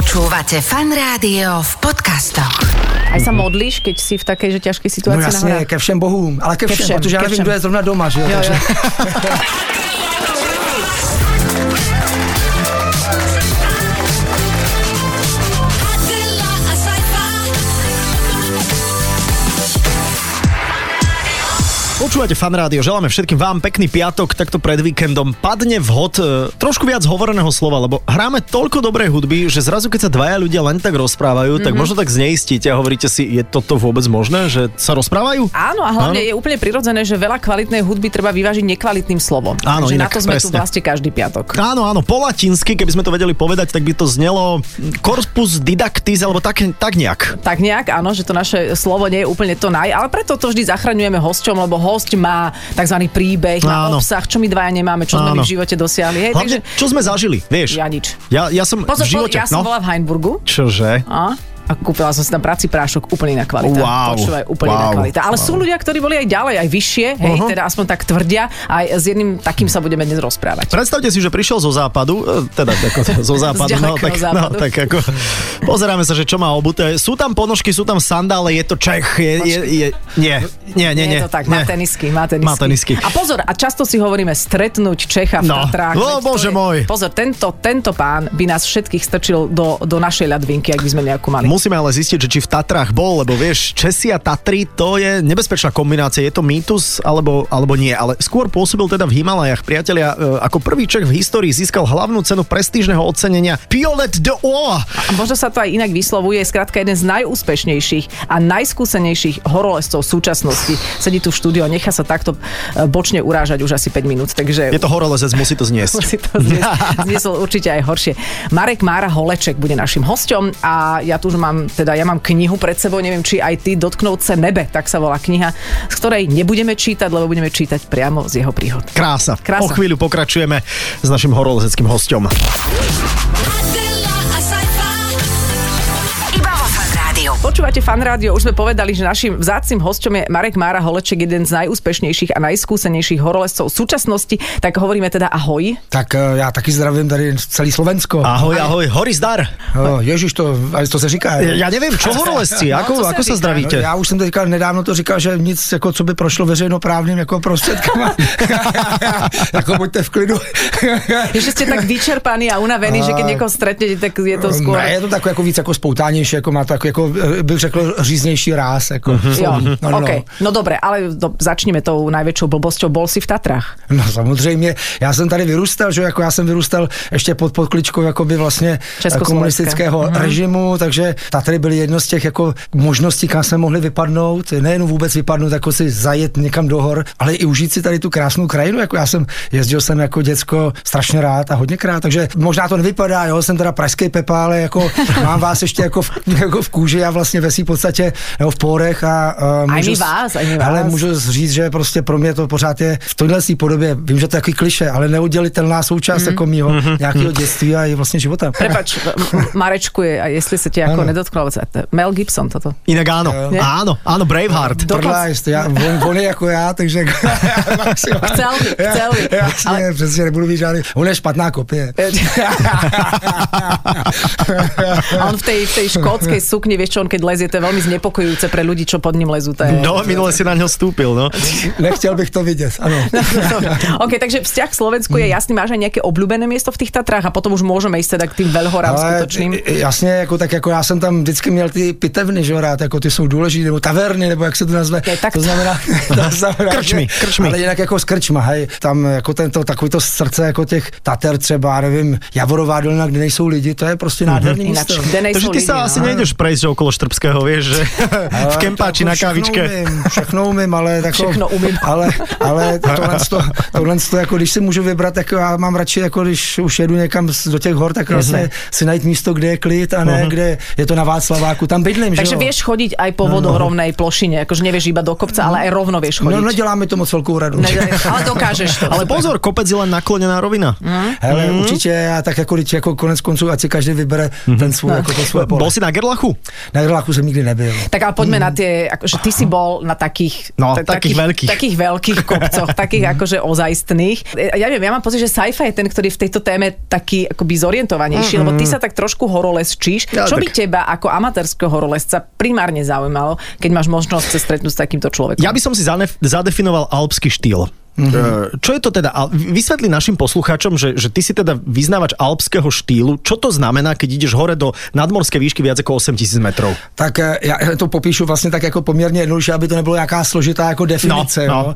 Počúvate fan rádio v podcastoch. Aj sa modlíš, keď si v takej že ťažkej No situácii jasně, horách? ke všem bohům, ale ke Ke všem, všem, protože já nevím, kdo je zrovna doma, že jo? Jo, takže... jo. Počúvate fan rádio, želáme všetkým vám pekný piatok, takto pred víkendom padne vhod e, trošku viac hovoreného slova, lebo hráme toľko dobrej hudby, že zrazu keď sa dvaja ľudia len tak rozprávajú, mm-hmm. tak možno tak zneistíte a hovoríte si, je toto vôbec možné, že sa rozprávajú? Áno, a hlavne Áno. je úplne prirodzené, že veľa kvalitnej hudby treba vyvážiť nekvalitným slovom. Áno, Takže na inak to sme tu presne. vlastne každý piatok. Áno, áno, po latinsky, keby sme to vedeli povedať, tak by to znelo corpus didactis, alebo tak, tak nejak. Tak nejak, áno, že to naše slovo nie je úplne to naj, ale preto to vždy zachraňujeme hosťom, lebo host má tzv. príbeh, má Áno. obsah, čo my dvaja nemáme, čo sme my Áno. v živote dosiahli. Hej, Hlavne, takže čo sme zažili, vieš? ja nič. Ja, ja som Pozor, v živote... ja som no, bola v Heinburgu. Čože? A? A kúpila som si tam práci prášok úplne iná kvalita. Wow, Počúvaj, úplne iná wow, kvalita. Ale sú ľudia, ktorí boli aj ďalej, aj vyššie, hej, Aha. teda aspoň tak tvrdia. A s jedným takým sa budeme dnes rozprávať. Predstavte si, že prišiel zo západu, e, teda ako zo západu, no, tak, no, západu. tak ako pozeráme sa, že čo má obuté. Sú tam ponožky, sú tam sandále, je to Čech, je, je, je nie, nie, nie, nie. je to tak, nie. má tenisky, má tenisky. Má tenisky. A pozor, a často si hovoríme stretnúť Čecha v No. Tatrách. No, bože je- môj. Pozor, tento, tento pán by nás všetkých strčil do, do našej ľadvinky, ak by sme nejakú mali. Musíme ale zistiť, že či v Tatrách bol, lebo vieš, Česi a Tatry, to je nebezpečná kombinácia. Je to mýtus, alebo, alebo nie. Ale skôr pôsobil teda v Himalajach. Priatelia, e, ako prvý Čech v histórii získal hlavnú cenu prestížneho ocenenia Piolet de Ore. A možno sa to aj inak vyslovuje, je skrátka jeden z najúspešnejších a najskúsenejších horolezcov súčasnosti. Sedí tu v štúdiu a nechá sa takto e, bočne urážať už asi 5 minút, takže... Je to horolezec, musí to zniesť. si to znies- zniesol určite aj horšie. Marek Mára Holeček bude našim hosťom a ja tu už mám, teda ja mám knihu pred sebou, neviem, či aj ty dotknúť sa nebe, tak sa volá kniha, z ktorej nebudeme čítať, lebo budeme čítať priamo z jeho príhod. Krása. Krása. O chvíľu pokračujeme s našim horolezeckým hosťom. Počúvate fan rádio, už sme povedali, že našim vzácnym hosťom je Marek Mára Holeček, jeden z najúspešnejších a najskúsenejších horolezcov v súčasnosti, tak hovoríme teda ahoj. Tak eh, já taky zdravím tady celý Slovensko. Ahoj, ahoj, hory zdar. Oh, Ježiš, to, ale to se říká. Ja neviem, čo horolezci, No, ako, co ako sa říká? zdravíte? No, já už jsem teďka nedávno to říkal, že nic, jako, co by prošlo veřejnoprávným jako prostředkama. jako buďte v klidu. Že ste tak vyčerpaní a unavení, že keď niekoho stretnete, tak je to skôr... Ne, je to takové jako víc jako spoutánější, jako má to jako, jako eh, bych řekl, říznější ráz. Jako, Jo, no, no, okay. no dobre, ale do, začneme tou najväčšou blbosťou. Bol si v Tatrách. No samozřejmě, já jsem tady vyrůstal, že jako já jsem vyrůstal ještě pod podkličkou jakoby vlastně Československé. komunistického Mhm. režimu, takže Tatry byly jedno z těch jako možností, kam jsme mohli vypadnout, nejen vůbec vypadnout, jako si zajet někam do hor, ale i užít si tady tu krásnou krajinu, jako já jsem jezdil jsem jako děcko strašně rád a hodněkrát, takže možná to nevypadá, jo, jsem teda pražský Pepa, ale jako mám vás ještě jako v, jako v kůži a vlastně ve svý podstatě, nebo v pórech a uh, můžu s- vás, aj my Ale vás. můžu říct, že prostě pro mě to pořád je v téhle podobě, vím, že to je takový kliše, ale neudělitelná součást jako mýho nějakého dětství a i vlastně života. Prepač, Marečku je, a jestli sa ti ako Áno. nedotklo, Mel Gibson toto. Inak áno, Nie? áno, áno, Braveheart. Do- Prdla, jestli já, on, on, je jako já, takže... maximálně- Chcel by, chcel by. Já, jasně, Ale- přesně nebudu mít žádný... On je špatná kopie. A on v tej, v tej škótskej sukni, čo, on keď lezie, to je veľmi znepokojujúce pre ľudí, čo pod ním lezú. To je... No, minule si na ňo stúpil, no. Nechtěl bych to vidět, ano. OK, takže vzťah k Slovensku je jasný, máš aj nejaké obľúbené miesto v tých Tatrách a potom už môžeme ísť teda k tým veľhorám skutočným. i- jasně, jako, tak jako já jsem tam vždycky měl ty pitevny, že rád, jako ty jsou důležité, nebo taverny, nebo jak se to nazve. Je, tak to to- znamená, to znamená Krčmy, že- krčmy. Ale jinak jako z krčma, hej, tam jako tento, takový to srdce jako těch Tater třeba, já nevím, Javorová dolina, kde nejsou lidi, to je prostě nádherný Ináč, místo. kde nejsou Takže ty lidi, sa no. asi nejdeš prejsť že okolo Štrbského, vieš, že v kempáči na jako kávičke. Všechno umím, všechno umím, ale tako, Všechno umím. Ale, ale tohle, to, tohle to, jako když si můžu vybrat, tak já mám radši, jako když už jedu někam do těch hor, tak vlastně si najít místo, kde je klid a ne, kde je to na Václaváku, tam bydlím, že Takže jo? vieš chodiť aj po vodorovnej plošine, akože nevieš iba do kopca, ale aj rovno vieš chodiť. No, nedělá mi to moc velkou radost. Ne, ale dokážeš to. Ale pozor, kopec je len naklonená rovina. Hele, Mhm. určitě já tak jako, když jako konec konců, ať si každý vybere ten svůj, jako to svoje pole. Bol si na Gerlachu? Na sedláku jsem nikdy nebyl. Tak ale poďme na tie, akože ty si bol na takých, No, takých veľkých. takých veľkých kopcoch, takých akože ozajstných. E, Ja neviem, ja mám pocit, že sci-fi je ten, ktorý v tejto téme taký akoby zorientovanejší, lebo ty sa tak trošku horolezčíš. Ja, Čo by tak- teba ako amatérskeho horolezca primárne zaujímalo, keď máš možnosť sa stretnúť s takýmto človekom? Ja by som si zanef- zadefinoval alpský štýl. Mm-hmm. Čo je to teda? Vysvetli našim poslucháčom, že, že ty si teda vyznávač alpského štýlu. Čo to znamená, keď ideš hore do nadmorské výšky viac ako 8000 metrov? Tak eh, já to popíšu vlastně tak jako poměrně jednoduše, aby to nebylo nějaká složitá jako definice. No, no. No.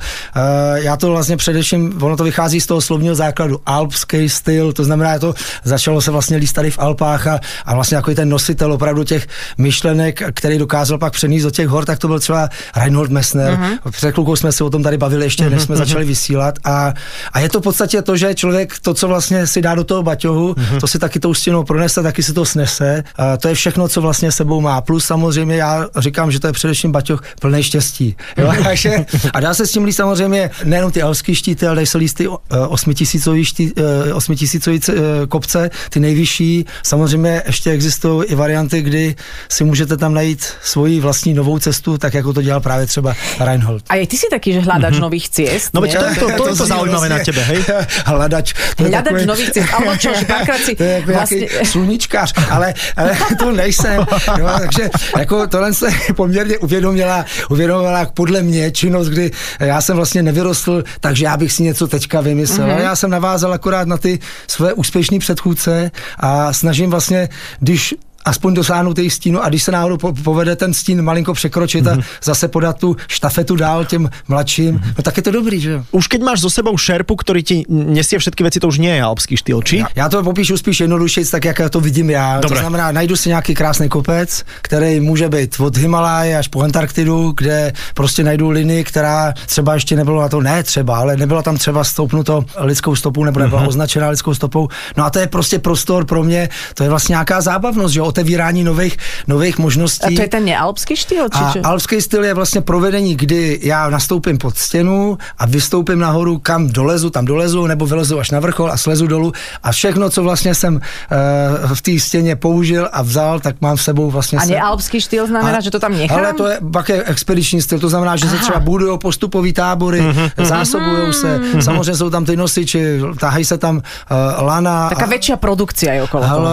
Já to vlastně především, ono to vychází z toho slovního základu, alpský styl, to znamená, to začalo se vlastně líst tady v Alpách a, a vlastně jako ten nositel opravdu těch myšlenek, který dokázal pak přenést do těch hor, tak to byl třeba Reinhold Messner. Mhm. Uh-huh. Před chvilkou jsme se o tom tady bavili ještě, než jsme začali vysílat a, a je to v podstatě to, že člověk to, co vlastně si dá do toho baťohu, uh-huh. to si taky tou stěnou pronese, taky si to snese. A to je všechno, co vlastně sebou má. Plus samozřejmě já říkám, že to je především baťoh plný štěstí. Jo? Takže, a dá se s tím líst samozřejmě nejenom ty alský štíty, ale dají se líst ty eh, osmitisícový, ští, eh, osmitisícový eh, kopce, ty nejvyšší. Samozřejmě ještě existují i varianty, kdy si můžete tam najít svoji vlastní novou cestu, tak jako to dělal právě třeba Reinhold. A aj ty si taký, že hľadač nových ciest? No veď nie? to je to, to, je to zaujímavé na tebe, hej? Hľadač. to Hľadač takový- nových ciest. Alebo čo, že párkrát si to je jako vlastne... nějaký sluníčkář, ale, ale to nejsem. Jo, takže jako tohle se poměrně uvědomila, uvědomila podle mě činnost, kdy já jsem vlastně nevyrostl, takže já bych si něco teďka vymyslel. Mm-hmm. Já jsem navázal akorát na ty své úspěšné předchůdce a snažím vlastně, když aspoň dosáhnout těch stínů a když se náhodou po- povede ten stín malinko překročit a zase podat tu štafetu dál těm mladším, no tak je to dobrý, že jo? Už keď máš so sebou šerpu, ktorý ti nesie všetky veci, to už nie je alpský štýl, či? Já to popíšu spíš jednoduše, tak jak já to vidím já. Dobré. To znamená, najdu si nějaký krásný kopec, který může být od Himaláje až po Antarktidu, kde prostě najdu linii, která třeba ještě nebylo na to, ne třeba, ale nebyla tam třeba stoupnuto lidskou stopou nebo nebyla označená lidskou stopou. No a to je prostě prostor pro mě, to je vlastně nějaká zábavnost, že jo, otevírání nových, nových A možností. to je ten nealpský štýl? Či A čo? alpský styl je vlastně provedení, kdy já nastoupím pod stěnu a vystoupím nahoru, kam dolezu, tam dolezu, nebo vylezu až na vrchol a slezu dolů a všechno, co vlastně jsem uh, v té stěně použil a vzal, tak mám v sebou vlastně... A se- nealpský štýl znamená, že to tam nechám? ale to je pak je expediční styl, to znamená, že se třeba budují postupový tábory, Mhm, zásobují se, samozřejmě jsou tam ty nosiči, tahají se tam uh, lana. Taká a- väčšia produkcia je okolo toho. ale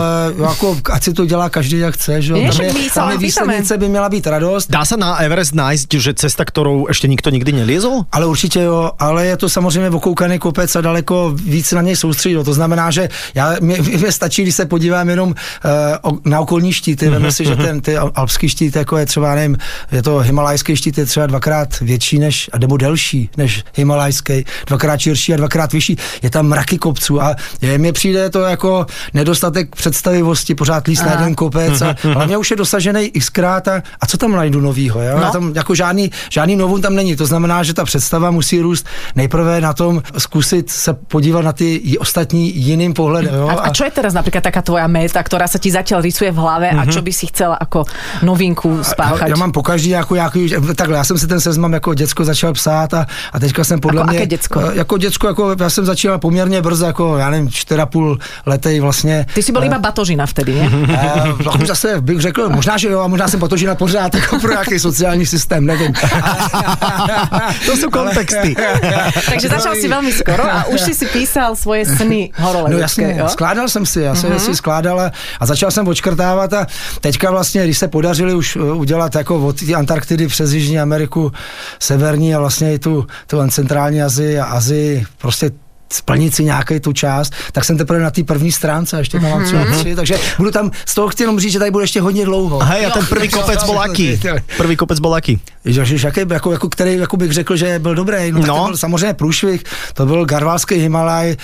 jako, ať si to dělá každý, jak chce, že jo? Je, Tam je, tam je výslednice by měla být radost, Dá sa na Everest nájsť, že cesta, ktorou ešte nikto nikdy neliezol? Ale určitě jo, ale je to samozřejmě okoukaný kopec a daleko víc na něj soustředil. To znamená, že já, mě, mě stačí, když se podívám jenom uh, na okolní štíty, veme si, že ten ty al- alpský štít jako je třeba, nevím, je to himalajský štít, je třeba dvakrát větší než, a nebo delší než himalajský, dvakrát širší a dvakrát vyšší. Je tam mraky kopců a je, mně přijde to jako nedostatek představivosti, pořád líst na jeden kopec a hlavně už je dosažený xkrát a, a co tam najdu novýho, jo? No. Tam jako žádný, žádný novum tam není. To znamená, že ta představa musí růst nejprve na tom zkusit se podívat na ty ostatní jiným pohledem. Jo? A, a čo je teraz napríklad taká tvoja meta, ktorá sa ti zatiaľ rysuje v hlave a čo by si chcela ako novinku spáchať? já mám po každý jako, jako, takhle, já jsem si ten seznam jako děcko začal psát a, a teďka jsem podle Jako mě... děcko? eh, Jako děcko, jako, já jsem začínal poměrně brzo, jako já nevím, 4,5 letej vlastně. Ty si bol iba batožina vtedy, nie? Uh, trochu zase bych řekl, možná, že jo, a možná jsem potožina pořád jako pro nějaký sociální systém, nevím. To sú kontexty. Takže začal si veľmi skoro a už si si písal svoje sny No horolezecké, jasně, jo? skládal jsem si, já jsem mm-hmm. si skládal a, a začal jsem odškrtávat a teďka vlastně, když se podařili už uh, udělat jako od Antarktidy přes Jižní Ameriku, severní a vlastně i tu, tu centrální Azii a Azii, prostě splnit si nějaký tu část, tak jsem teprve na té první stránce, a ještě tam mám třeba tři, takže budu tam, z toho chci jenom říct, že tady bude ještě hodně dlouho. Hej, a ten prvý kopec bol aký? Prvý kopec aký? Ježiš, jaký, jako, jako, který jako bych řekl, že byl dobrý. No, tak No. to byl samozřejmě průšvih, to byl Garvalský Himalaj, eh,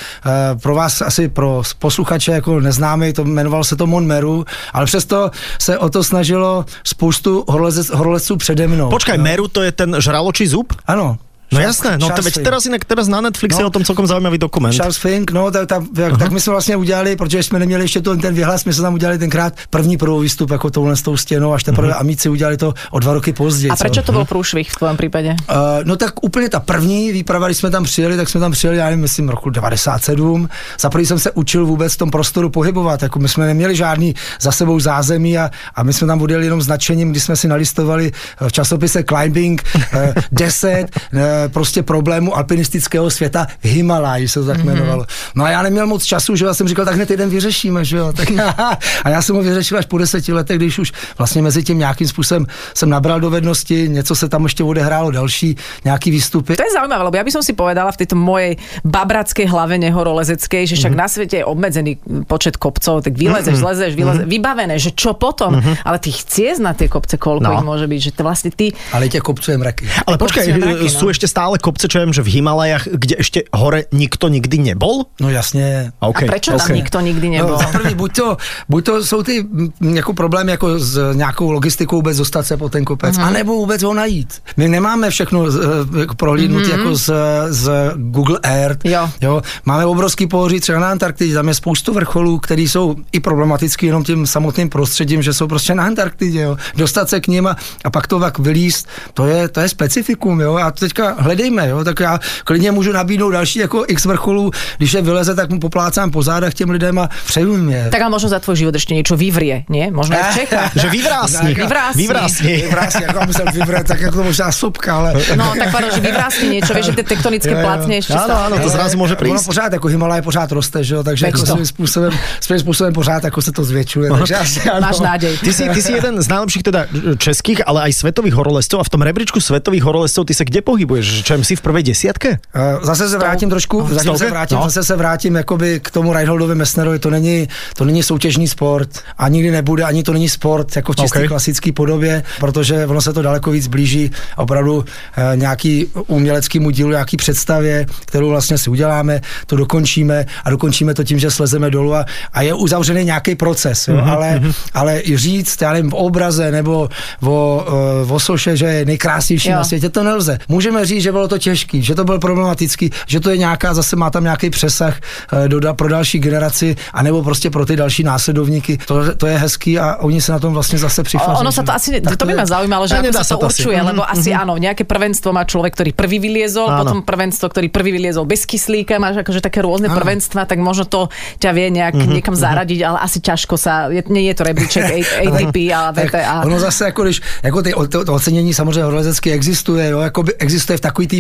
pro vás asi pro posluchače jako neznámý, to jmenoval se to Monmeru, ale přesto se o to snažilo spoustu horolezců přede mnou. Počkaj, no. Meru to je ten žraločí zub? Ano, No Charles- jasné, no Fink. teraz inak teraz na Netflixe No. je o tom celkom zaujímavý dokument. Charles Fink, no, tak, tak, uh-huh. tak my jsme vlastně udělali, protože jsme neměli ještě to, ten vyhlas, my jsme tam udělali tenkrát první prvou výstup jako touhle s tou stěnou, až teprve uh-huh. amici udělali to o dva roky později. A co? to bol průšvih v tvojom prípade? Uh, no tak úplně ta první výprava, když jsme tam přijeli, tak jsme tam přijeli, já nevím, myslím, roku 97. Za první jsem se učil vůbec v tom prostoru pohybovat, jako my jsme neměli žádný za sebou zázemí a, a my jsme tam odjeli jenom značením, kdy jsme si nalistovali v časopise Climbing uh, 10 uh, prostě problémů alpinistického světa v Himalaji, se to tak jmenovalo. No a já neměl moc času, že já jsem říkal, tak hned jeden vyřešíme, že jo. Tak, a já jsem ho vyřešil až po deseti letech, když už vlastně mezi tím nějakým způsobem jsem nabral dovednosti, něco se tam ještě odehrálo další, nějaký výstupy. To je zaujímavé, lebo ja by som si povedala v tejto mojej babratskej hlave nehorolezeckej, že však na svete je obmedzený počet kopcov, tak vylezeš, zlezeš, vylezeš, vybavené, že čo potom, ale tých ciest na tie kopce, koľko No. ich môže byť, že to vlastne ty... Ale těch kopců je mraky. Ale Kopce mraky, no. sú ešte stále kopce, čo viem, že v Himalajach, kde ešte hore nikto nikdy nebol? No jasně. Okay, A prečo tam okay. nikto nikdy nebol? No, za první, buď to, buď to jsou ty mm, jako problémy jako s nějakou logistikou vůbec dostat se po ten kopec, Mhm. uh-huh. anebo vůbec ho najít. My nemáme všechno uh, jako prohlídnutý uh-huh. jako z, z Google Earth. Jo. jo. Máme obrovský pohoří třeba na Antarktidě, tam je spoustu vrcholů, které jsou i problematický jenom tím samotným prostředím, že jsou prostě na Antarktidě. Jo. Dostat se k ním a, a pak to tak vylíst, to je, to je specifikum. Jo. A teďka hledejme, jo. tak já klidně můžu nabídnout další jako x vrcholů, když je vyleze, tak mu poplácám po zádech těm lidem a přeju jim je. Tak a možno za tvoj život ešte niečo vyvrie, nie? Možno aj v Čechách. Že vyvrásni. Vyvrásni. Vyvrásni. Vrásně, jako musel vybrat, tak jako to možná sopka, ale... No, tak pardon, že vyvrásni niečo, vieš, že tie tektonické ešte Áno, stále. áno, to zrazu môže Ono prísť. pořád, jako Himalaj pořád roste, že jo, takže jako svým způsobem, svým způsobem pořád jako se to zvětšuje, takže asi ano. Máš nádej. Ty si, ty si jeden z najlepších teda českých, ale aj svetových horolezcov a v tom rebríčku svetových horolezcov ty sa kde pohybuješ? Čo si v prvej desiatke? Eh, Zase se vrátím trošku, No, zase se vrátím, No. zase se vrátím jakoby k tomu Reinholdovi Messnerovi, to není, to není soutěžní sport a nikdy nebude, ani to není sport jako v čisté OK. okay. klasické podobě, protože ono se to daleko víc blíží opravdu eh, nějaký uměleckému dílu, nějaký představě, kterou vlastně si uděláme, to dokončíme a dokončíme to tím, že slezeme dolů a, a je uzavřený nějaký proces, jo? Mhm, Mm-hmm. ale, ale i říct, já nevím, v obraze nebo o, eh, o soše, že je nejkrásnější Jo. na světě, to nelze. Můžeme říct, že bylo to těžký, že to byl problematický, že to je nějaká, zase má tam nějaký přesah eh, do, pro další generaci, anebo prostě pro ty další následovníky. To, to je hezký a oni se na tom vlastně zase přifaří. Ono sa to asi, Tak to by ma zaujímalo, že A ako nedá sa sa to to asi. určuje, lebo asi áno, nejaké prvenstvo má človek, ktorý prvý vyliezol, Áno. potom prvenstvo, ktorý prvý vyliezol bez kyslíka, máš akože také rôzne Áno. prvenstva, tak možno to ťa vie nejak Mhm, niekam zaradiť, ale asi ťažko sa, je, nie je to rebríček A- ATP a VTA. ono zase jako když, jako ty, to, to ocenění samozřejmě horolezecky existuje, jo, jako by existuje v takový té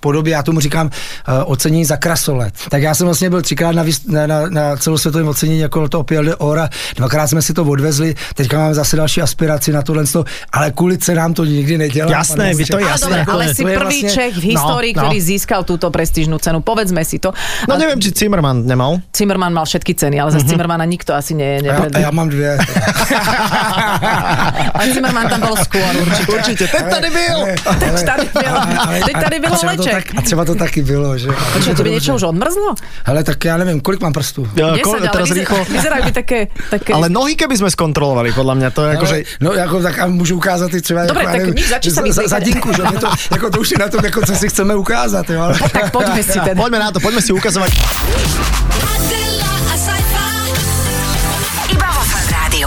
podobě, já tomu říkám uh, ocenění za krasolet. Tak já jsem vlastně byl třikrát na, na, na, na celosvětovém ocenění jako to de Ora, dvakrát jsme si to odvezli, teďka máme zase další aspiraci na tohle, ale kvůli cenám to nikdy nedělám. Jasné, vy to. Ale jasné, ale je- si prvý vlastne- Čech v histórii, No, no. ktorý získal túto prestížnú cenu. Povedzme si to. No A neviem, či Zimmerman nemal. Zimmerman mal všetky ceny, ale za Zimmermana nikto asi ne, A, a já mám dvě. Ale Zimmerman tam bol skôr určite. Určite, ten tady byl. Teď tady bylo, teď tady bylo a třeba to Leček. tak, a třeba to taky bylo, že? Počkej, tebe niečo už odmrzlo? Hele, tak já nevím, kolik mám prstů? Ja, 10, ko, ale teraz rýchlo. vyzerajú by také... také... Ale nohy keby sme skontrolovali, podľa mňa, to je ako, že... No, jako, tak a můžu ukázat i třeba Dobre, jako, tak nevím, začni sa za, myslieť. za, dinku, že? Je to, jako to už je na tom, jako, co si chceme ukázat, jo, ale... Tak poďme si teda. Poďme na to, poďme si ukazovať.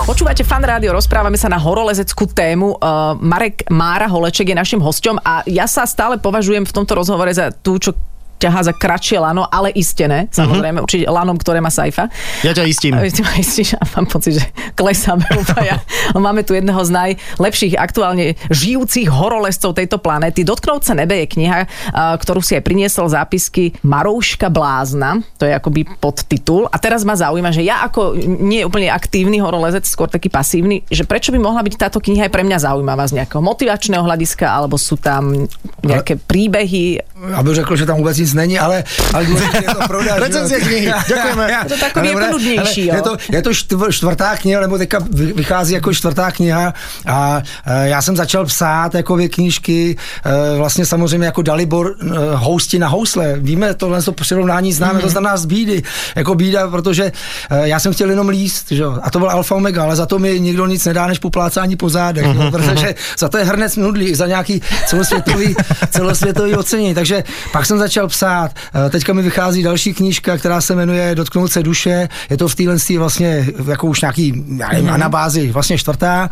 Počúvate fan rádio, rozprávame sa na horolezeckú tému. Uh, Marek Mára Holeček je našim hosťom a ja sa stále považujem v tomto rozhovore za tú, čo ťahá za kratšie lano, ale istené, samozrejme, určite lanom, ktoré má Saifa. Ja ťa istím. A Ty ma istíš a mám pocit, že klesáme obaja. Máme tu jedného z najlepších aktuálne žijúcich horolezcov tejto planéty. Dotknúť sa nebe je kniha, ktorú si aj priniesol zápisky Marouška blázna. To je akoby podtitul. A teraz ma zaujíma, že ja ako nie úplne aktívny horolezec, skôr taký pasívny, že prečo by mohla byť táto kniha aj pre mňa zaujímavá z nejakého motivačného hľadiska, alebo sú tam nejaké príbehy. Aby řekl, že tam vůbec nic nic není, ale, ale důležité je to prodat. Recenzie knihy. Děkujeme. Je to takový Ale jako nudnější, ale jo. Je to, je to štv, čtvrtá kniha, nebo teďka vy- vychází jako čtvrtá kniha a e, já jsem začal psát jako knížky, e, vlastně samozřejmě jako Dalibor e, housti na housle. Víme, tohle to přirovnání známe, Mhm. to znamená z bídy, jako bída, protože e, já jsem chtěl jenom líst, že? jo, a to byl alfa omega, ale za to mi nikdo nic nedá, než poplácání po zádech, Mhm, jo, protože za to je hrnec nudlí, za nějaký celosvětový, celosvětový ocenění. Takže pak jsem začal psát. E, Teďka mi vychází další knížka, která se jmenuje Dotknout se duše. Je to v téhle vlastně jako už nějaký, já nevím, Mhm. anabázi, vlastně čtvrtá.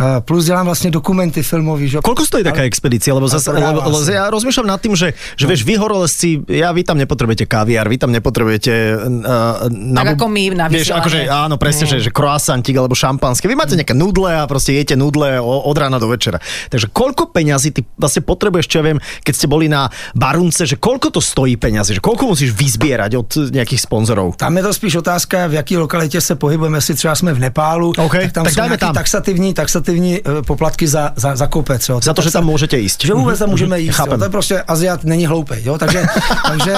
E, Plus dělám vlastně dokumenty filmový. Že? Koľko stojí taká expedícia? Lebo, zase, Ale lebo, lebo ja rozmýšľam nad tým, že, že vieš, vy horolezci, ja vy tam nepotrebujete kaviár, vy tam nepotrebujete... Uh, na, Tak ako my na Vieš, akože, áno, presne, že, že croissantík alebo šampanské. Vy máte nejaké nudle a proste jete nudle od rána do večera. Takže koľko peňazí ty vlastne potrebuješ, čo ja viem, keď ste boli na Barunce, že koľko to stojí peňazí, že koľko musíš vyzbierať od nejakých sponzorov? Tam je to spíš otázka, v jaké lokalitě se pohybujeme, jestli třeba jsme v Nepálu, OK, tak tam tak jsou nějaký tam. taxativní, taxativní eh, poplatky za, za, za kopec. Jo. Za to, že tam môžete ísť. Že vůbec tam můžeme jíst. Jo. To je prostě Aziat není hloupý. Jo. Takže, takže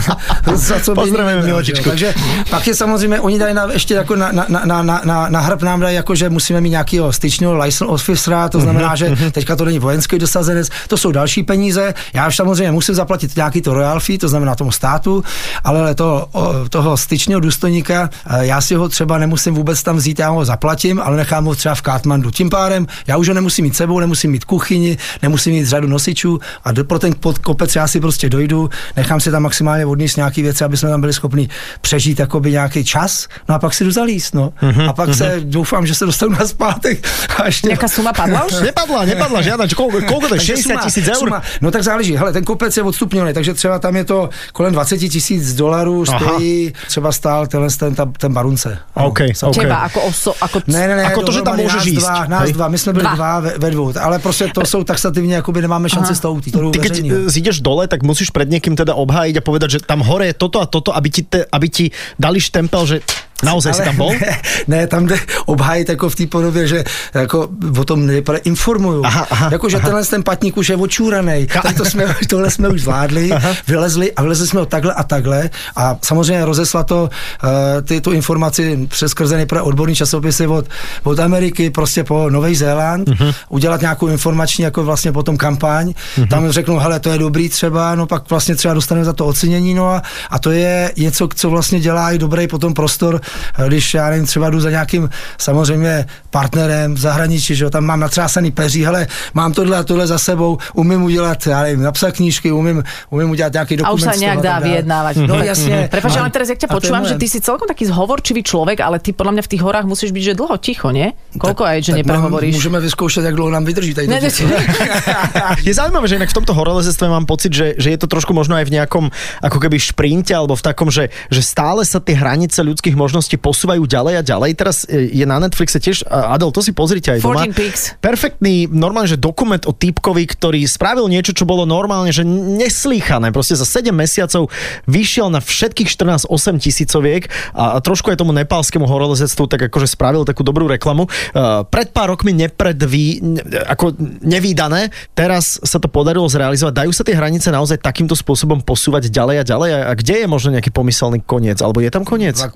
za co Pozdravujeme Miločičku. Takže pak je samozřejmě, oni dají na, ještě jako na, na, na, na, na, na hrb nám dají jako, že musíme mít nějakého styčného license officera, to znamená, že teďka to není vojenský dosazenec, to jsou další peníze. Já už samozřejmě musím zaplatit nějaký to royal fee, to znamená tomu státu, ale to, toho styčného důstojníka, eh, já si ho třeba nemusím vůbec tam vzít, já ho zaplatím, ale nechám ho třeba v Katmandu. Tím pádem já už ho nemusím mít sebou, nemusím mít kuchyni, nemusím mít řadu nosičů a do, pro ten pod kopec já si prostě dojdu, nechám si tam maximálně odníst nějaký věci, aby jsme tam byli schopni přežít jakoby nějaký čas, no a pak si jdu zalíst, no. A pak se doufám, že se dostanu na zpátek a ještě Nejaká suma padla už? Nepadla, nepadla koľko, koľko to je? takže 60 suma- tisíc eur? suma- No tak záleží. Hele, ten kopec je odstupňovaný, takže třeba tam je to kolem 20 tisíc dolarů stojí, třeba stál tenhle ten, ten, ten barunce. No, OK, Sa- OK. Teba, ako, oso, ako Ne, ne, ne, Ako to, že tam nás ísť, Dva, nás hej? dva, my jsme byli Dva. dva, ve, ve dvou, ale prostě to jsou taxativně, jakoby nemáme šanci s tou, Ty keď veřejně. e, zídeš dole, tak musíš pred niekým teda obhájiť a povedať, že tam hore je toto a toto, aby ti, te, aby ti dali štempel, že naozaj si tam bol? Ne, ne, tam jde obhájit jako v té podobě, že jako o tom nejprve informuju. Aha, aha, jako, že tenhle ten patník už je očúraný. To jsme, tohle jsme už zvládli, vylezli a vylezli jsme ho takhle a takhle a samozřejmě rozesla to uh, ty, tu informaci přes nejprve odborný časopisy od, od Ameriky, prostě po Nový Zéland, Mhm. udělat nějakou informační jako vlastně potom kampaň. Tam řeknou, hele, to je dobrý třeba, no pak vlastně třeba dostaneme za to ocenění, no a, a to je něco, co vlastně dělá i dobrý potom prostor, když já nevím, třeba jdu za nějakým samozřejmě partnerem v zahraničí, že jo, tam mám natřásaný peří, hele, mám tohle a tohle za sebou, umím udělat, já nevím, napsat knížky, umím, umím udělat nějaký A dokument. už sa z toho nejak a dá vyjednávať. No jasne. Prepač, No, ale teraz, jak a je počúvam, že ty si celkom taký zhovorčivý človek, ale ty podľa mňa v tých horách musíš byť, že dlho ticho, nie? Koľko aj, že Tak neprehovoríš? Můžeme vyzkoušet, jak dlouho nám vydrží tady. Ne, ne. Je zaujímavé, že inak v tomto horolezectve mám pocit, že, že je to trošku možno aj v nejakom ako keby šprinte alebo v takom, že, že stále sa tie hranice ľudských možností posúvajú ďalej a ďalej. Teraz e, je na Netflixe tiež, Adel, to si pozrite aj doma. 14 Peaks. Perfektný, normálne, že dokument o týpkovi, ktorý spravil niečo, čo bolo normálne, že neslýchané. Proste za 7 mesiacov vyšiel na všetkých 14 8 tisícoviek a, a trošku aj tomu nepálskému horolezectvu tak akože spravil takú dobrú reklamu. Uh, pred pár rokmi nepredví, ne, ako nevýdané, teraz sa to podarilo zrealizovať. Dajú sa tie hranice naozaj takýmto spôsobom posúvať ďalej a ďalej? A, a kde je možno nejaký pomyselný koniec? Alebo je tam koniec? Tak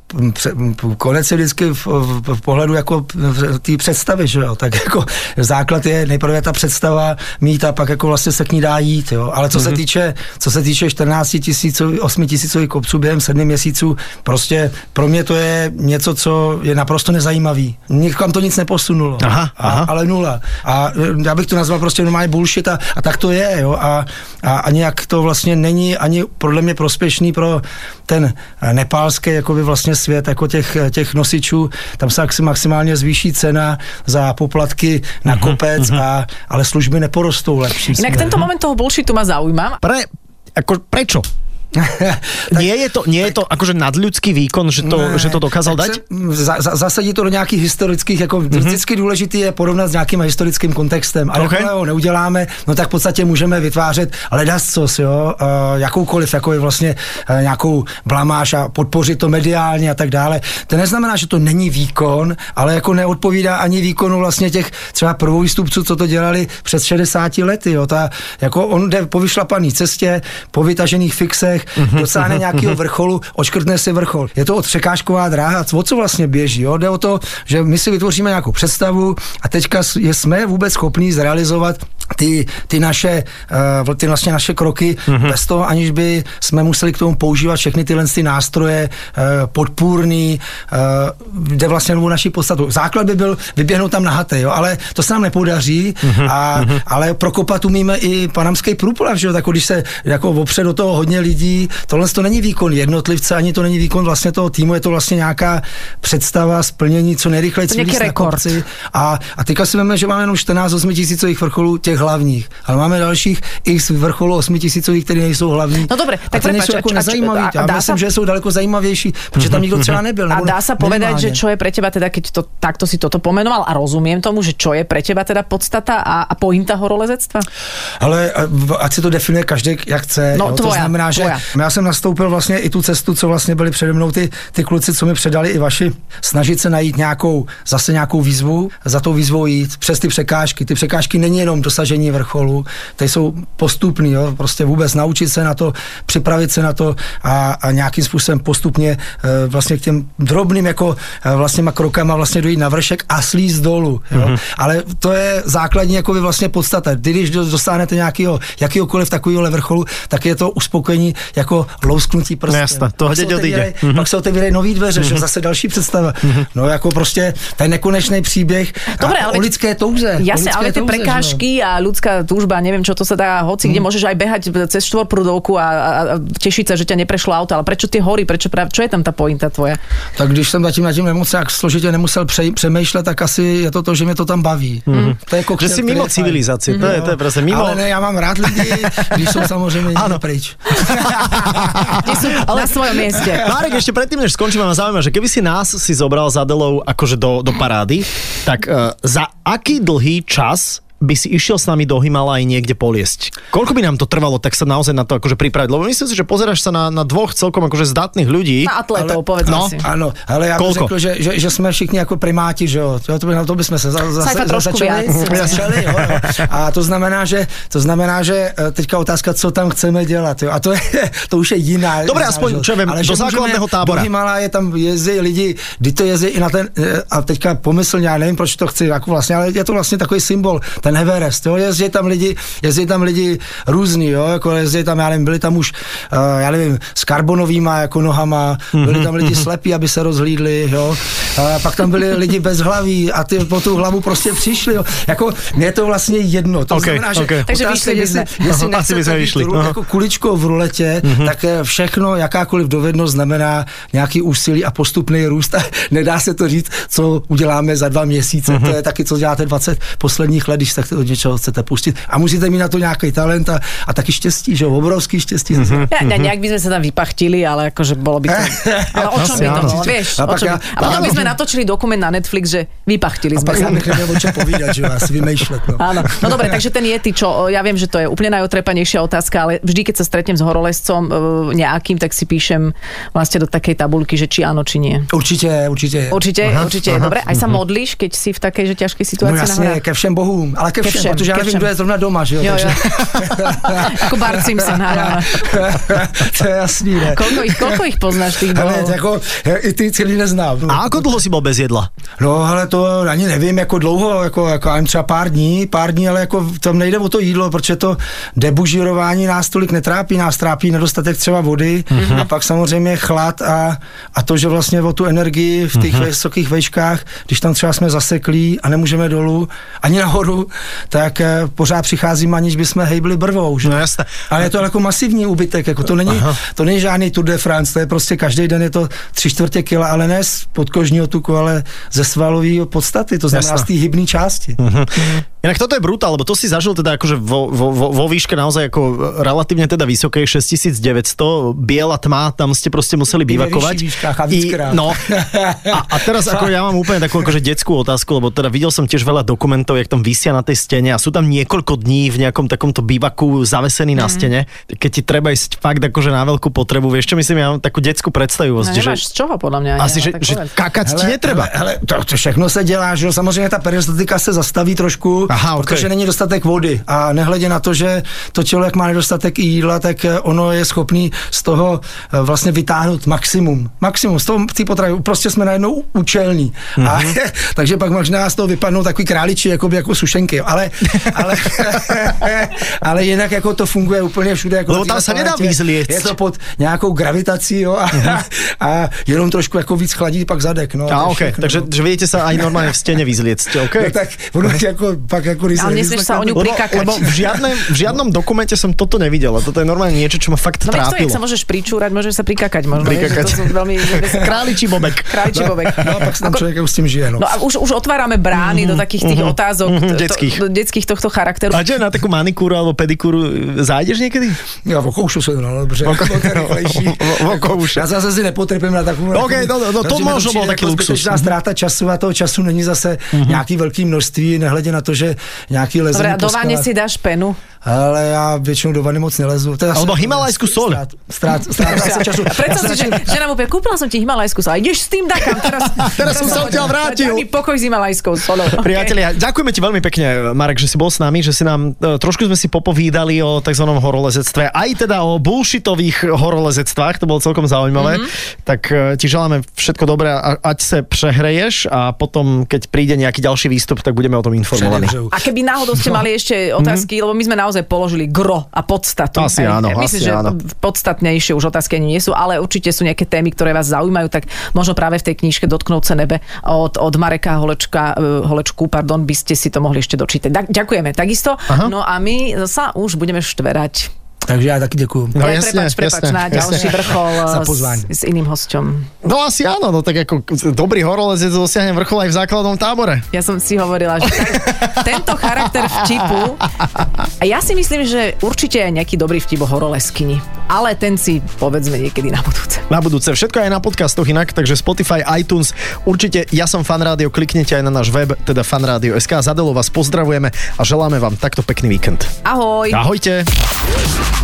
konec je vždycky v, v, v pohledu jako té představy, že jo, tak jako základ je nejprve ta představa mít a pak jako vlastně se k ní dá jít, jo, ale co mm-hmm. se týče, co se týče 14 tisícových, 8 tisícových kopců během 7 měsíců, prostě pro mě to je něco, co je naprosto nezajímavý. Nikam to nic neposunulo. Aha, aha. A, ale nula. A já bych to nazval prostě normálně bullshit a, a tak to je, jo, a, a, a nějak to vlastně není ani podle mě prospěšný pro ten nepálský jakoby vlastně svět jako těch, těch nosičů. Tam se maxi- maximálně zvýší cena za poplatky na kopec, a, ale služby neporostou lepší. Inak směr. tento moment toho bullshitu ma zaujíma. Pre, ako, prečo? Nie je to, nie je to akože nadľudský výkon, že to, Ne, že to dokázal tak dať? Za, za, zasadit to do nějakých historických, jako mm-hmm. vždycky důležitý je porovnat s nějakým historickým kontextem. Ok. okay. ho neuděláme, no tak v podstatě můžeme vytvářet ledascos, jo, uh, jakoukoliv, jako je vlastně uh, nějakou blamáž a podpořit to mediálně a tak dále. To neznamená, že to není výkon, ale jako neodpovídá ani výkonu vlastně těch třeba prvovýstupců, co to dělali před 60 lety, jo. Ta, jako on jde po vyšlapaný cestě, po vytažených fixech, dosáhne nějakého vrcholu, očkrtne si vrchol. Je to překážková dráha, o co vlastně běží, jo? Jde o to, že my si vytvoříme nějakou představu a teďka jsme vůbec schopní zrealizovat ty, ty naše, uh, ty vlastně naše kroky mm-hmm. bez toho, aniž by jsme museli k tomu používat všechny tyhle ty nástroje uh, podpůrný, uh, jde vlastně o naší podstatu. Základ by byl vyběhnout tam na hate, jo, ale to se nám nepodaří, mm-hmm. a, ale prokopat umíme i panamský průplav, že jo, tak když se jako opře do toho hodně lidí, tohle to není výkon jednotlivce, ani to není výkon vlastně toho týmu, je to vlastně nějaká představa, splnění co nejrychleji cílit na kopci. A, a teďka si víme, že máme jenom 14 8 tisícových vrcholů těch hlavních, ale máme dalších x vrcholů 8 tisícových, které nejsou hlavní. No dobre, a tak ty nejsou prepáč, jako nezajímavý. a- a Já dá myslím, sa- že jsou daleko zajímavější, protože tam nikdo třeba nebyl. A dá sa povedať, že čo je pre teba teda, keď to, takto si toto pomenoval a rozumiem tomu, že čo je pre teba teda podstata a, a pointa horolezectva? Ale ať si to definuje každý, jak chce. No, jo. to tvoja, znamená, že tvoja. já jsem nastoupil vlastně i tu cestu, co vlastně byli přede mnou ty, ty kluci, co mi předali i vaši, snažit se najít nějakou, zase nějakou výzvu, za tou výzvou jít přes ty překážky. Ty překážky není jenom dosažení vrcholu, ty jsou postupný, jo. prostě vůbec naučit se na to, připravit se na to a, a nějakým způsobem postupně e, vlastně k těm drobným jako e, vlastně krokama vlastně dojít na vršek a slízt dolů. Jo. Mhm. Mm-hmm. Ale to je základní jako by vlastně podstata. Kdy, Když do- dosáhnete nějakého, jakýhokoliv takového vrcholu, tak je to uspokojení jako lousknutí prstem. No to Pak hneď se odíde. otevírají- Mhm. Pak se otevírají nový dveře, že zase další představa. No jako prostě ten nekonečný příběh Dobre, a ale o lidské touze. Jasne, lidské ale tie touze, že no. prekážky a ľudská túžba, neviem čo, to sa dá hoci, kde môžeš aj behať cez štvorprudovku a, a, a tešiť sa, že ťa neprešlo auto, ale prečo tie hory, prečo práve, čo je tam tá pointa tvoja? Tak když jsem zatím nad tím nemoc jak složitě nemusel pře- přemýšlet, tak asi je to to, že mě to tam baví. Mm-hmm. To je Že koktejl, si mimo fajn. civilizácie, to je, to je presne mimo... Ale ne, já mám rád lidi, když jsou samozřejmě Ano. pryč. Kde sú na svojom mieste. Marek, ešte predtým, než skončíme, ma zaujíma, že keby si nás si zobral za Adelou akože do, do parády, tak uh, za aký dlhý čas by si išiel s nami do Himalaj niekde poliesť. Koľko by nám to trvalo, tak sa naozaj na to akože pripraviť? Lebo myslím si, že pozeráš sa na, na dvoch celkom akože zdatných ľudí. Na atletov, povedzme no. si. Ano, ale já bych Kolko? řekl, že, že, že jsme všichni jako primáti, že jo. To, by, na to bychom se za, za, za, trošku začali. viac. začali jo, jo. A to znamená, že, to znamená, že eh, teďka otázka, co tam chceme dělat. Jo. A to, je, to už je jiná. Dobre, aspoň, čo ja viem, Ale do základného tábora. Do Himaláje tam jezdí lidi, kdy to jezdí i na ten, eh, a teďka pomyslně, já nevím, proč to chci, jako vlastně, ale je to vlastně takový symbol, ten Everest, jo, jezdí tam lidi, jezdí tam lidi různý, jo, jako jezdí tam, já nevím, byli tam už, uh, já nevím, s karbonovýma jako nohama, byli tam lidi slepí, aby se rozhlídli, jo, a pak tam byli lidi bez hlaví a ty po tu hlavu prostě přišli, jo, jako mně je to vlastně jedno, to Ok, znamená, že ok. Takže otázka, vyšli jestli, jestli Aha, nechcete vyšli, aha. jako kuličkou v ruletě, mm-hmm. tak eh, všechno, jakákoliv dovednost znamená nějaký úsilí a postupný růst. A nedá se to říct, co uděláme za dva měsíce. Mm-hmm. To je taky, co děláte 20 posledních let, když se do něčeho chcete pustit. A musíte mít na to nějaký talent a, a taky štěstí, že jo, obrovský štěstí. Mm-hmm. Ja, ne, nejak by sme sa tam vypachtili, ale akože bolo by to... Ale o Asi by to bolo, vieš? A pak ja- by... A potom by sme natočili dokument na Netflix, že vypachtili A sme pak sa. já bych neměl o čem povídat, že asi vymýšlet. No. Áno, no dobre, takže ten Yeti, čo, ja viem, že to je úplne najotrepanejšia otázka, ale vždy, keď sa stretnem s horolezcom e, nejakým, tak si píšem vlastne do takej tabulky, že či áno, či nie. Určitě, určitě. je. Určite, aha, určite je dobre. Aj sa modlíš, keď si v takej že ťažkej No situácii jasně, horách? ke všem bohům, ale ke Ke všem, všem, protože já nevím, všem. kdo je zrovna doma, že jo. Jo, jo. takže... Ako Bart Simpson, áno. to je jasný, ne? Koľko ich, koľko ich poznáš, tých Ale jako, ja i ty celý neznám. No. A ako dlho si bol bez jedla? No, ale to ani nevím, jako dlouho, jako, jako ani třeba pár dní, pár dní, ale jako tam nejde o to jídlo, protože to debužírování nás tolik netrápí, nás trápí nedostatek třeba vody mm-hmm. a pak samozřejmě chlad a, a to, že vlastně o tu energii v těch mm-hmm. vysokých vejškách, když tam třeba jsme zaseklí a nemůžeme dolů ani nahoru, tak eh, pořád přicházíme, aniž bychom hejbli brvou. Že? No jasné. Ale je to jako masivní úbytek, jako to není, to není žádný Tour de France, to je prostě každý den je to tři čtvrtě kila, ale ne z podkožního tuku, ale ze svalového podstaty, to znamená Jasné. z té hybné části. Mhm. Inak toto je brutál, lebo to si zažil teda akože vo, vo, vo, vo výške naozaj ako relatívne teda vysokej 6900, biela tma, tam ste proste museli I a víckrát. no, a, a teraz ako ja mám úplne takú akože detskú otázku, lebo teda videl som tiež veľa dokumentov, jak tam vysia na tej stene a sú tam niekoľko dní v nejakom takomto bivaku zavesený Mhm. na stene. Keď ti treba ísť fakt akože na veľkú potrebu, vieš čo myslím, ja mám takú detskú No, predstavivosť, že nemáš z čoho, podľa mňa. asi, že, že kakať ti netreba. Hele, hele, to, to všechno se dělá, že jo, samozřejmě ta peristatika se zastaví trošku, Aha, ok. protože není dostatek vody a nehledě na to, že to tělo, jak má nedostatek jídla, tak eh, ono je schopný z toho eh, vlastně vytáhnout maximum. Maximum, z toho té potravy, prostě jsme najednou účelní. Mm-hmm. A, takže pak možná z toho vypadnou takový králiči, jako, jako sušenky, ale, ale, ale jinak jako to funguje úplně všude. Jako Lebo tam se nedá. Je to pod nějakou gravitací, jo, a, a jenom trošku jako víc chladí pak zadek, no. A to je ok, všechno, takže no. že viete sa aj normálne v stene vyzliecť, ok? No tak ono jako, pak jako když Ale nesmieš sa o ňu Lebo, prikakať. lebo v, žiadne, v žiadnom dokumente som toto nevidel a toto je normálne niečo, čo ma fakt No veď to, jak trápilo. sa môžeš pričúrať, môžeš sa prikakať možno. Prikakať. To sú veľmi. Králičí bobek. Králičí bobek. No a pak člověk jako s tím žije, no. No a už, už otvárame brány do takých tých otázok mhm, to- detských. do detských tohto charakteru. A že na takú manikúru alebo pedikúru zájdeš niekedy? Já v okoušu se no, dobře. Je. Já zase si nepotrpím na takovou... Ok, no, no, no, to přijde bol taký jako luxus. zbytečná ztráta času a toho času není zase nějaký velký množství, nehledě na to, že nějaký lezení Dobre, a do skalách- si dáš penu. Ale já většinou do vany moc nelezu. Teda Alebo himalajskú soľ. Strát, strát, strát, strát času. Predstav si, že žena mu povie, kúpila som ti himalajskú sol. A ideš s tým dakam. Teraz, Teraz som sa odtiaľ vrátil. Daj mi pokoj s himalajskou solou. Okay. Priatelia, ďakujeme ti veľmi pekne, Marek, že si bol s nami, že si nám e, trošku sme si popovídali o tzv. horolezectve, aj teda o bullshitových horolezectvách, to bolo celkom zaujímavé. Mm-hmm. Tak e, ti želáme všetko dobré, a, ať sa prehreješ a potom, keď príde nejaký ďalší výstup, tak budeme o tom informovaní. A keby náhodou ste mali ešte otázky, lebo my sme naozaj položili gro a podstatu. Asi Hej, áno, Myslím, asi že áno. podstatnejšie už otázky ani nie sú, ale určite sú nejaké témy, ktoré vás zaujímajú, tak možno práve v tej knižke Dotknúť sa nebe od, od Mareka Holečka, eh, Holečku pardon, by ste si to mohli ešte dočítať. Tak, ďakujeme takisto. Aha. No a my sa už budeme štverať. Takže já taky děkuju. No Ale jasne, prepač, prepač, jasne, na ďalší vrchol Za pozvání. s, s iným hosťom. No asi áno, no tak ako dobrý horolezec dosiahne vrchol aj v základnom tábore. Ja som si hovorila, že tak, tento charakter vtipu, a ja si myslím, že určite je nejaký dobrý vtip o horoleskyni, ale ten si povedzme niekedy na budúce. Na budúce. Všetko aj na podcastoch inak, takže Spotify, iTunes. Určite ja som fan rádio, kliknite aj na náš web, teda fanradio.sk. Zadelo vás pozdravujeme a želáme vám takto pekný víkend. Ahoj! Ahojte.